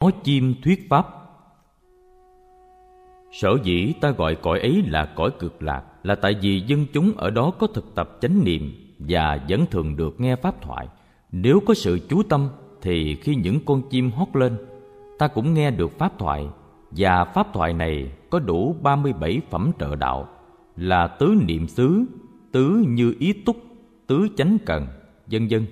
nói chim thuyết pháp. Sở dĩ ta gọi cõi ấy là cõi cực lạc là tại vì dân chúng ở đó có thực tập chánh niệm và vẫn thường được nghe pháp thoại. Nếu có sự chú tâm thì khi những con chim hót lên ta cũng nghe được pháp thoại. Và pháp thoại này có đủ 37 phẩm trợ đạo là tứ niệm xứ, tứ như ý túc, tứ chánh cần, vân vân.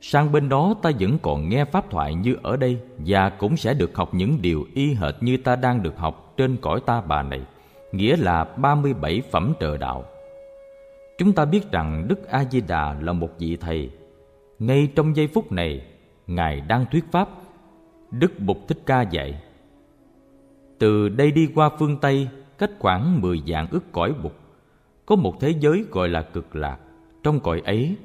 Sang bên đó ta vẫn còn nghe pháp thoại như ở đây và cũng sẽ được học những điều y hệt như ta đang được học trên cõi ta bà này, nghĩa là 37 phẩm trợ đạo. Chúng ta biết rằng Đức A Di Đà là một vị thầy. Ngay trong giây phút này, ngài đang thuyết pháp. Đức Bụt Thích Ca dạy: Từ đây đi qua phương Tây, cách khoảng 10 dạng ức cõi Bụt, có một thế giới gọi là cực lạc. Trong cõi ấy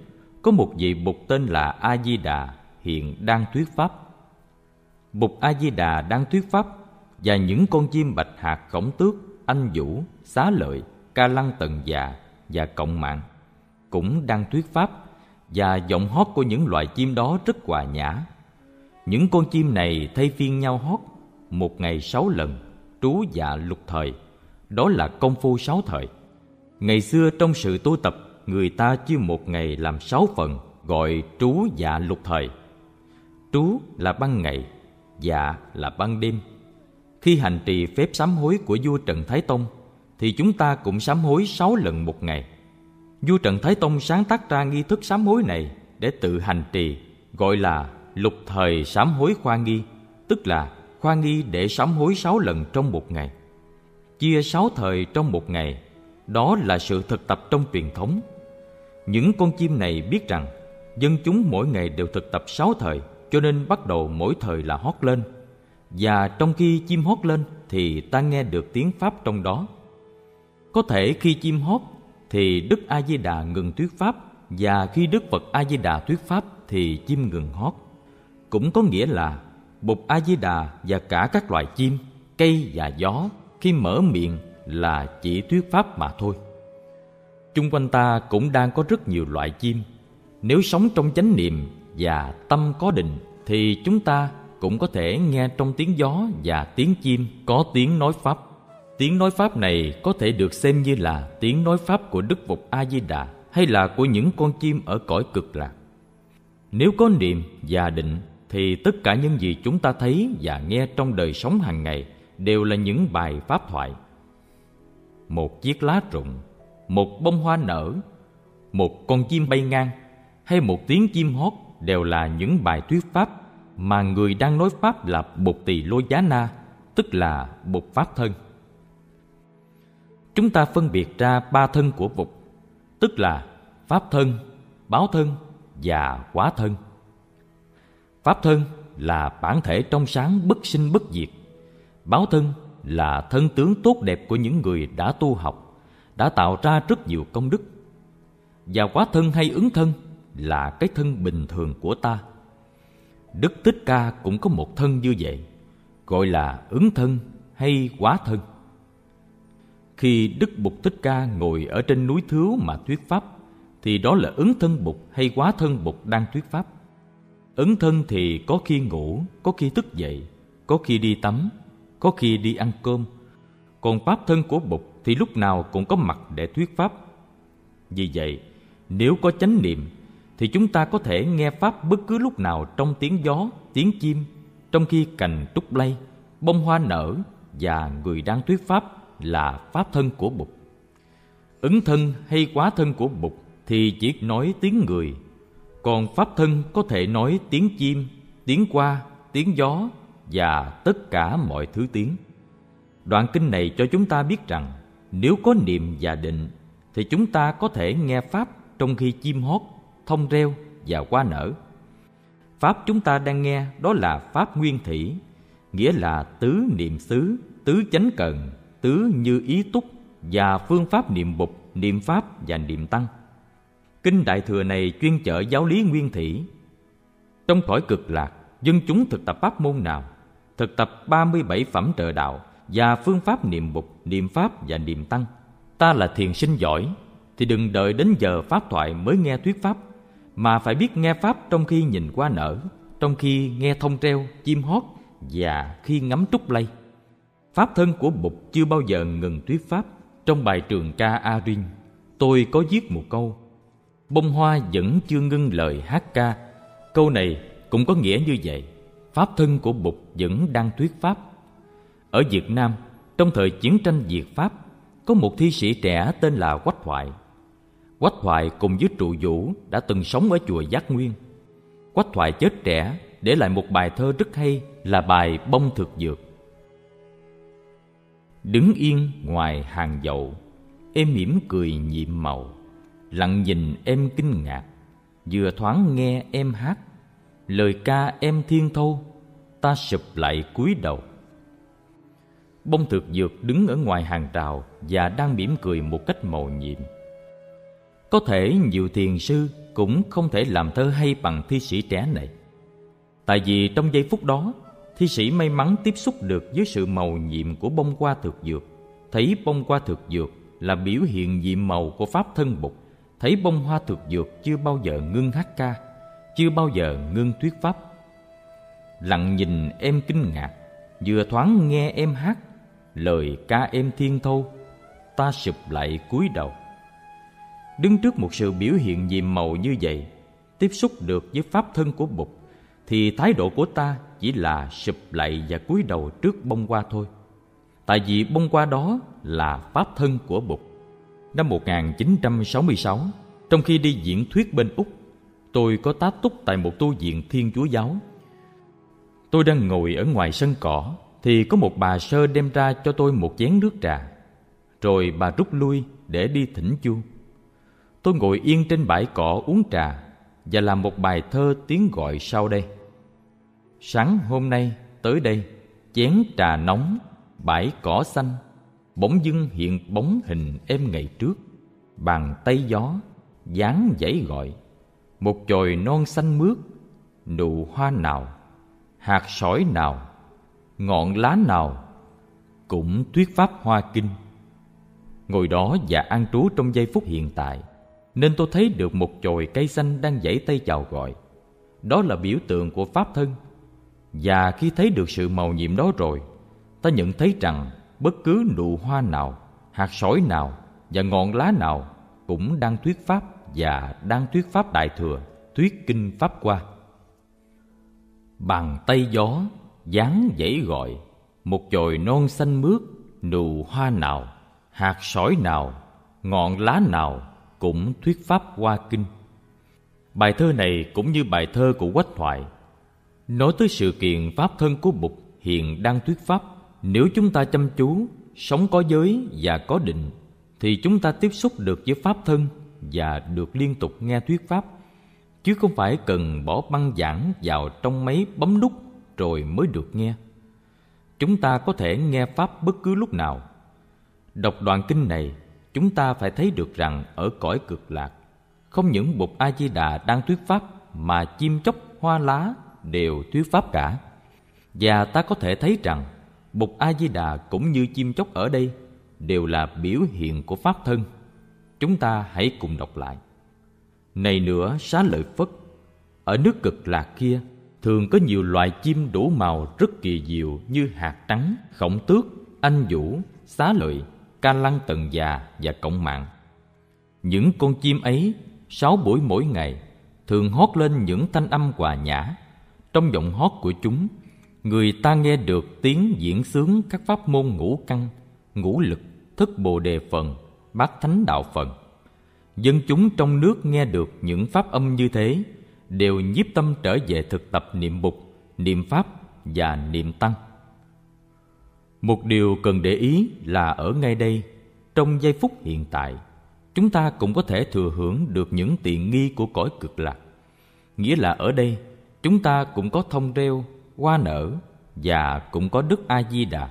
có một vị Bụt tên là A Di Đà hiện đang thuyết pháp. Bụt A Di Đà đang thuyết pháp và những con chim bạch hạt khổng tước, anh vũ, xá lợi, ca lăng tần già và cộng mạng cũng đang thuyết pháp và giọng hót của những loài chim đó rất hòa nhã. Những con chim này thay phiên nhau hót một ngày sáu lần, trú dạ lục thời. Đó là công phu sáu thời. Ngày xưa trong sự tu tập người ta chia một ngày làm sáu phần, gọi trú dạ lục thời. Trú là ban ngày dạ là ban đêm. Khi hành trì phép sám hối của vua trần thái tông, thì chúng ta cũng sám hối sáu lần một ngày. Vua trần thái tông sáng tác ra nghi thức sám hối này để tự hành trì, gọi là lục thời sám hối khoa nghi, tức là khoa nghi để sám hối sáu lần trong một ngày. Chia sáu thời trong một ngày, đó là sự thực tập trong truyền thống những con chim này biết rằng, dân chúng mỗi ngày đều thực tập sáu thời, cho nên bắt đầu mỗi thời là hót lên. Và trong khi chim hót lên thì ta nghe được tiếng pháp trong đó. Có thể khi chim hót thì đức a di đà ngừng thuyết pháp, và khi đức phật a di đà thuyết pháp thì chim ngừng hót. Cũng có nghĩa là bụt a di đà và cả các loài chim, cây và gió khi mở miệng là chỉ thuyết pháp mà thôi chung quanh ta cũng đang có rất nhiều loại chim. Nếu sống trong chánh niệm và tâm có định, thì chúng ta cũng có thể nghe trong tiếng gió và tiếng chim có tiếng nói pháp. Tiếng nói pháp này có thể được xem như là tiếng nói pháp của đức phật a di đà hay là của những con chim ở cõi cực lạc. Nếu có niệm và định, thì tất cả những gì chúng ta thấy và nghe trong đời sống hàng ngày đều là những bài pháp thoại. Một chiếc lá rụng một bông hoa nở, một con chim bay ngang, hay một tiếng chim hót đều là những bài thuyết pháp mà người đang nói pháp là bột tỳ lô giá na, tức là bột pháp thân. Chúng ta phân biệt ra ba thân của bột tức là pháp thân, báo thân và quá thân. Pháp thân là bản thể trong sáng bất sinh bất diệt. Báo thân là thân tướng tốt đẹp của những người đã tu học đã tạo ra rất nhiều công đức. Và quá thân hay ứng thân là cái thân bình thường của ta. Đức thích ca cũng có một thân như vậy, gọi là ứng thân hay quá thân. Khi đức bụt thích ca ngồi ở trên núi thứu mà thuyết pháp, thì đó là ứng thân bụt hay quá thân bụt đang thuyết pháp. Ứng thân thì có khi ngủ, có khi thức dậy, có khi đi tắm, có khi đi ăn cơm. Còn pháp thân của bụt thì lúc nào cũng có mặt để thuyết pháp. Vì vậy, nếu có chánh niệm thì chúng ta có thể nghe pháp bất cứ lúc nào trong tiếng gió, tiếng chim, trong khi cành trúc lay, bông hoa nở và người đang thuyết pháp là pháp thân của Bụt. Ứng thân hay quá thân của Bụt thì chỉ nói tiếng người, còn pháp thân có thể nói tiếng chim, tiếng qua, tiếng gió và tất cả mọi thứ tiếng. Đoạn kinh này cho chúng ta biết rằng nếu có niệm và định thì chúng ta có thể nghe pháp trong khi chim hót, thông reo và hoa nở. Pháp chúng ta đang nghe đó là pháp nguyên thủy, nghĩa là tứ niệm xứ, tứ chánh cần, tứ như ý túc và phương pháp niệm bục, niệm pháp và niệm tăng. Kinh Đại Thừa này chuyên chở giáo lý nguyên thủy. Trong cõi cực lạc, dân chúng thực tập pháp môn nào? Thực tập 37 phẩm trợ đạo và phương pháp niệm bục, niệm pháp và niệm tăng. Ta là thiền sinh giỏi thì đừng đợi đến giờ pháp thoại mới nghe thuyết pháp, mà phải biết nghe pháp trong khi nhìn qua nở, trong khi nghe thông treo, chim hót và khi ngắm trúc lây. Pháp thân của Bụt chưa bao giờ ngừng thuyết pháp. Trong bài trường ca A-rin, tôi có viết một câu Bông hoa vẫn chưa ngưng lời hát ca. Câu này cũng có nghĩa như vậy. Pháp thân của Bụt vẫn đang thuyết pháp. Ở Việt Nam, trong thời chiến tranh Việt Pháp, có một thi sĩ trẻ tên là Quách Thoại. Quách Thoại cùng với trụ vũ đã từng sống ở chùa Giác Nguyên. Quách Thoại chết trẻ để lại một bài thơ rất hay là bài Bông Thực Dược. Đứng yên ngoài hàng dậu, em mỉm cười nhiệm màu, lặng nhìn em kinh ngạc, vừa thoáng nghe em hát, lời ca em thiên thâu, ta sụp lại cúi đầu. Bông thực dược đứng ở ngoài hàng rào và đang mỉm cười một cách mầu nhiệm. Có thể nhiều thiền sư cũng không thể làm thơ hay bằng thi sĩ trẻ này. Tại vì trong giây phút đó, thi sĩ may mắn tiếp xúc được với sự màu nhiệm của bông hoa thực dược. Thấy bông hoa thực dược là biểu hiện nhiệm màu của Pháp thân Bụt. Thấy bông hoa thực dược chưa bao giờ ngưng hát ca, chưa bao giờ ngưng thuyết Pháp. Lặng nhìn em kinh ngạc, vừa thoáng nghe em hát, lời ca em thiên thâu, ta sụp lại cúi đầu. Đứng trước một sự biểu hiện nhiệm màu như vậy, tiếp xúc được với Pháp thân của Bụt, thì thái độ của ta chỉ là sụp lại và cúi đầu trước bông hoa thôi. Tại vì bông hoa đó là Pháp thân của Bụt. Năm 1966, trong khi đi diễn thuyết bên Úc, tôi có tá túc tại một tu viện Thiên Chúa Giáo. Tôi đang ngồi ở ngoài sân cỏ, thì có một bà sơ đem ra cho tôi một chén nước trà. Rồi bà rút lui để đi thỉnh chuông. Tôi ngồi yên trên bãi cỏ uống trà và làm một bài thơ tiếng gọi sau đây. Sáng hôm nay tới đây, chén trà nóng, bãi cỏ xanh, bỗng dưng hiện bóng hình em ngày trước, bàn tay gió, dáng dãy gọi, một chồi non xanh mướt, nụ hoa nào, hạt sỏi nào, ngọn lá nào, cũng thuyết pháp hoa kinh. Ngồi đó và an trú trong giây phút hiện tại, nên tôi thấy được một chồi cây xanh đang giãy tay chào gọi. Đó là biểu tượng của pháp thân và khi thấy được sự màu nhiệm đó rồi, ta nhận thấy rằng bất cứ nụ hoa nào, hạt sỏi nào và ngọn lá nào cũng đang thuyết pháp và đang thuyết pháp đại thừa, thuyết kinh pháp qua. Bàn tay gió, dáng dãy gọi, một chồi non xanh mướt, nụ hoa nào, hạt sỏi nào, ngọn lá nào cũng thuyết pháp qua kinh. Bài thơ này cũng như bài thơ của Quách Thoại Nói tới sự kiện Pháp thân của Bụt hiện đang thuyết Pháp Nếu chúng ta chăm chú, sống có giới và có định Thì chúng ta tiếp xúc được với Pháp thân và được liên tục nghe thuyết Pháp Chứ không phải cần bỏ băng giảng vào trong máy bấm nút rồi mới được nghe. Chúng ta có thể nghe Pháp bất cứ lúc nào. Đọc đoạn kinh này, Chúng ta phải thấy được rằng ở cõi cực lạc, Không những Bụt A-di-đà đang thuyết Pháp Mà chim chóc, hoa lá đều thuyết pháp cả. Và ta có thể thấy rằng bụt a di đà cũng như chim chóc ở đây đều là biểu hiện của pháp thân. Chúng ta hãy cùng đọc lại. Này nữa, xá lợi phất, ở nước cực lạc kia thường có nhiều loài chim đủ màu rất kỳ diệu như hạt trắng, khổng tước, anh vũ, xá lợi, ca lăng tần già và cộng mạng. Những con chim ấy, sáu buổi mỗi ngày, thường hót lên những thanh âm hòa nhã. Trong giọng hót của chúng, người ta nghe được tiếng diễn sướng các pháp môn ngũ căn, ngũ lực, thức bồ đề phần, bát thánh đạo phần. Dân chúng trong nước nghe được những pháp âm như thế đều nhiếp tâm trở về thực tập niệm bục niệm pháp và niệm tăng một điều cần để ý là ở ngay đây trong giây phút hiện tại chúng ta cũng có thể thừa hưởng được những tiện nghi của cõi cực lạc nghĩa là ở đây chúng ta cũng có thông reo, hoa nở và cũng có Đức A Di Đà.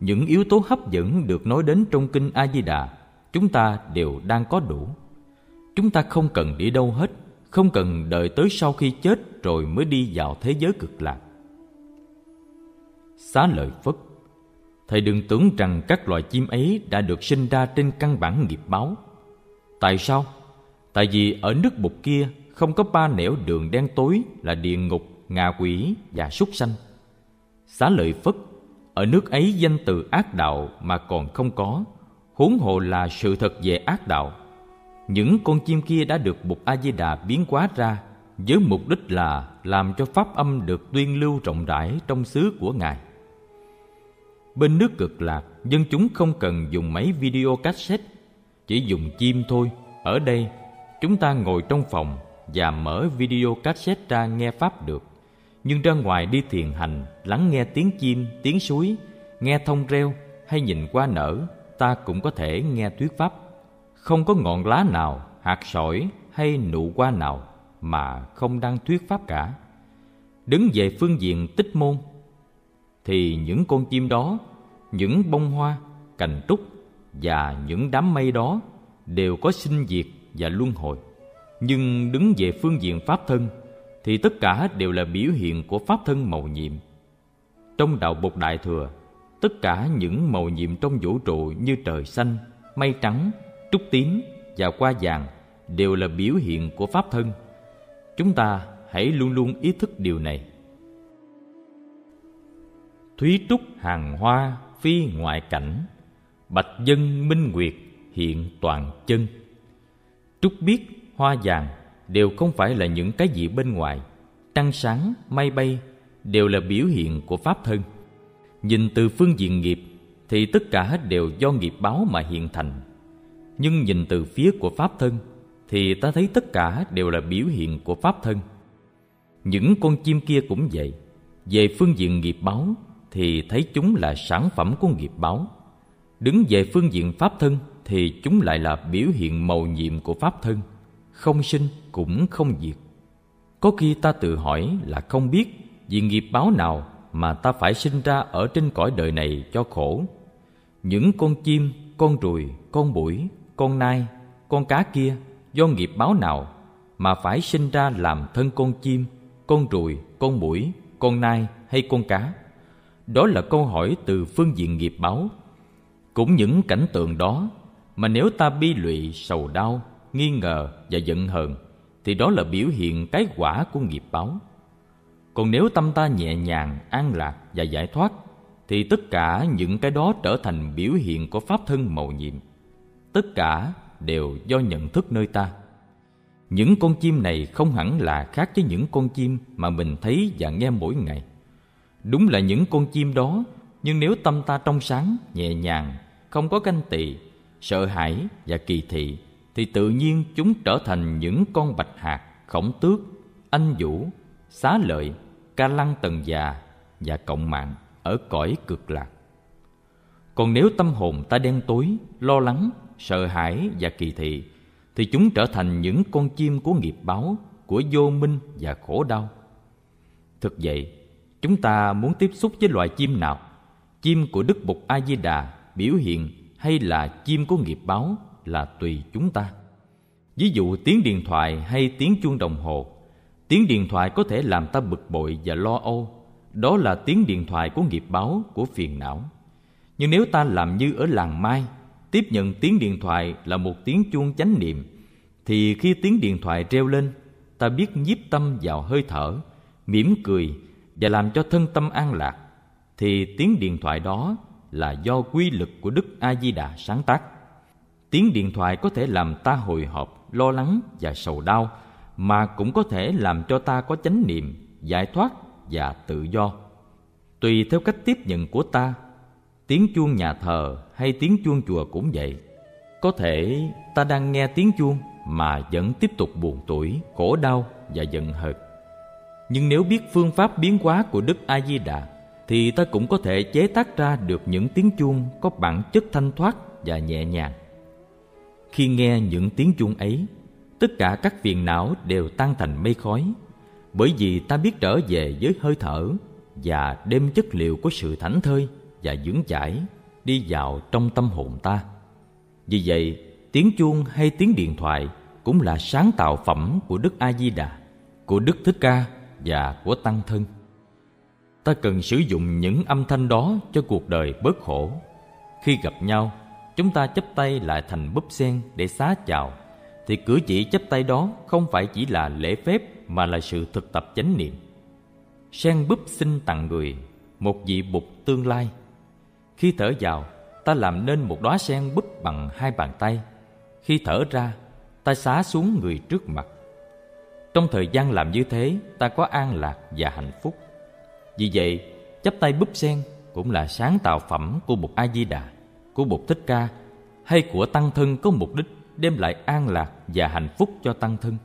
Những yếu tố hấp dẫn được nói đến trong kinh A Di Đà, chúng ta đều đang có đủ. Chúng ta không cần đi đâu hết, không cần đợi tới sau khi chết rồi mới đi vào thế giới cực lạc. Xá lợi Phất Thầy đừng tưởng rằng các loài chim ấy đã được sinh ra trên căn bản nghiệp báo. Tại sao? Tại vì ở nước bụt kia không có ba nẻo đường đen tối là địa ngục, ngạ quỷ và súc sanh. xá lợi phất ở nước ấy danh từ ác đạo mà còn không có huống hồ là sự thật về ác đạo những con chim kia đã được Bụt A Di Đà biến hóa ra với mục đích là làm cho pháp âm được tuyên lưu rộng rãi trong xứ của ngài. Bên nước cực lạc, dân chúng không cần dùng máy video cassette, chỉ dùng chim thôi. Ở đây, chúng ta ngồi trong phòng và mở video cassette ra nghe pháp được. Nhưng ra ngoài đi thiền hành, lắng nghe tiếng chim, tiếng suối, nghe thông reo hay nhìn qua nở, ta cũng có thể nghe thuyết pháp. Không có ngọn lá nào, hạt sỏi hay nụ hoa nào mà không đang thuyết pháp cả. Đứng về phương diện tích môn thì những con chim đó, những bông hoa, cành trúc và những đám mây đó đều có sinh diệt và luân hồi. Nhưng đứng về phương diện pháp thân thì tất cả đều là biểu hiện của pháp thân màu nhiệm. Trong đạo bột Đại Thừa, tất cả những màu nhiệm trong vũ trụ như trời xanh, mây trắng, trúc tím và hoa vàng đều là biểu hiện của pháp thân. Chúng ta hãy luôn luôn ý thức điều này. Thúy trúc hàng hoa phi ngoại cảnh, bạch dân minh nguyệt hiện toàn chân. Trúc biết, hoa vàng đều không phải là những cái gì bên ngoài. Trăng sáng, mây bay đều là biểu hiện của pháp thân. Nhìn từ phương diện nghiệp thì tất cả đều do nghiệp báo mà hiện thành. Nhưng nhìn từ phía của pháp thân thì ta thấy tất cả đều là biểu hiện của pháp thân. Những con chim kia cũng vậy. Về phương diện nghiệp báo thì thấy chúng là sản phẩm của nghiệp báo. Đứng về phương diện pháp thân thì chúng lại là biểu hiện màu nhiệm của pháp thân, không sinh cũng không diệt. Có khi ta tự hỏi là không biết vì nghiệp báo nào mà ta phải sinh ra ở trên cõi đời này cho khổ. Những con chim, con ruồi, con bụi, con nai, con cá kia do nghiệp báo nào mà phải sinh ra làm thân con chim, con ruồi, con mũi, con nai hay con cá? Đó là câu hỏi từ phương diện nghiệp báo. Cũng những cảnh tượng đó mà nếu ta bi lụy, sầu đau, nghi ngờ và giận hờn thì đó là biểu hiện cái quả của nghiệp báo. Còn nếu tâm ta nhẹ nhàng, an lạc và giải thoát thì tất cả những cái đó trở thành biểu hiện của pháp thân màu nhiệm. Tất cả đều do nhận thức nơi ta. Những con chim này không hẳn là khác với những con chim mà mình thấy và nghe mỗi ngày. Đúng là những con chim đó, nhưng nếu tâm ta trong sáng, nhẹ nhàng, không có ganh tị, sợ hãi và kỳ thị, thì tự nhiên chúng trở thành những con bạch hạt, khổng tước, anh vũ, xá lợi, ca lăng tần già và cộng mạng ở cõi cực lạc. Còn nếu tâm hồn ta đen tối, lo lắng, sợ hãi và kỳ thị, thì chúng trở thành những con chim của nghiệp báo, của vô minh và khổ đau. Thực vậy, chúng ta muốn tiếp xúc với loài chim nào? Chim của đức bục a di đà biểu hiện hay là chim của nghiệp báo là tùy chúng ta. Ví dụ tiếng điện thoại hay tiếng chuông đồng hồ. Tiếng điện thoại có thể làm ta bực bội và lo âu. Đó là tiếng điện thoại của nghiệp báo của phiền não. Nhưng nếu ta làm như ở làng mai tiếp nhận tiếng điện thoại là một tiếng chuông chánh niệm, thì khi tiếng điện thoại reo lên, ta biết nhiếp tâm vào hơi thở, mỉm cười và làm cho thân tâm an lạc, thì tiếng điện thoại đó là do quy lực của đức a di đà sáng tác. Tiếng điện thoại có thể làm ta hồi hộp, lo lắng và sầu đau, mà cũng có thể làm cho ta có chánh niệm, giải thoát và tự do. Tùy theo cách tiếp nhận của ta tiếng chuông nhà thờ hay tiếng chuông chùa cũng vậy. Có thể ta đang nghe tiếng chuông mà vẫn tiếp tục buồn tuổi khổ đau và giận hờn. Nhưng nếu biết phương pháp biến hóa của đức a di đà thì ta cũng có thể chế tác ra được những tiếng chuông có bản chất thanh thoát và nhẹ nhàng. Khi nghe những tiếng chuông ấy, tất cả các phiền não đều tan thành mây khói, bởi vì ta biết trở về với hơi thở và đem chất liệu của sự thảnh thơi và vững chãi đi vào trong tâm hồn ta. Vì vậy, tiếng chuông hay tiếng điện thoại cũng là sáng tạo phẩm của đức a di đà của đức thích ca và của tăng thân. Ta cần sử dụng những âm thanh đó cho cuộc đời bớt khổ. Khi gặp nhau, chúng ta chấp tay lại thành búp sen để xá chào, thì cử chỉ chấp tay đó không phải chỉ là lễ phép mà là sự thực tập chánh niệm. Sen búp xin tặng người, một vị bục tương lai khi thở vào, ta làm nên một đóa sen búp bằng hai bàn tay. Khi thở ra, ta xá xuống người trước mặt. Trong thời gian làm như thế, ta có an lạc và hạnh phúc. Vì vậy, chắp tay búp sen cũng là sáng tạo phẩm của một a di đà của một thích ca, hay của tăng thân có mục đích đem lại an lạc và hạnh phúc cho tăng thân.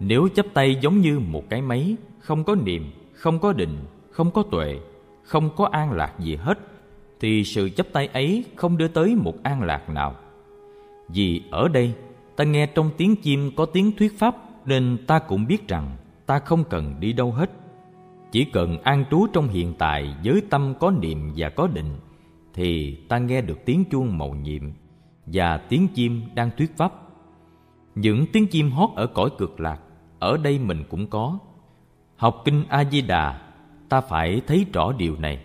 Nếu chắp tay giống như một cái máy, không có niềm, không có định, không có tuệ, không có an lạc gì hết thì sự chấp tay ấy không đưa tới một an lạc nào. Vì ở đây, ta nghe trong tiếng chim có tiếng thuyết pháp nên ta cũng biết rằng ta không cần đi đâu hết. Chỉ cần an trú trong hiện tại với tâm có niệm và có định, thì ta nghe được tiếng chuông màu nhiệm và tiếng chim đang thuyết pháp. Những tiếng chim hót ở cõi cực lạc, ở đây mình cũng có. Học kinh a di đà, ta phải thấy rõ điều này.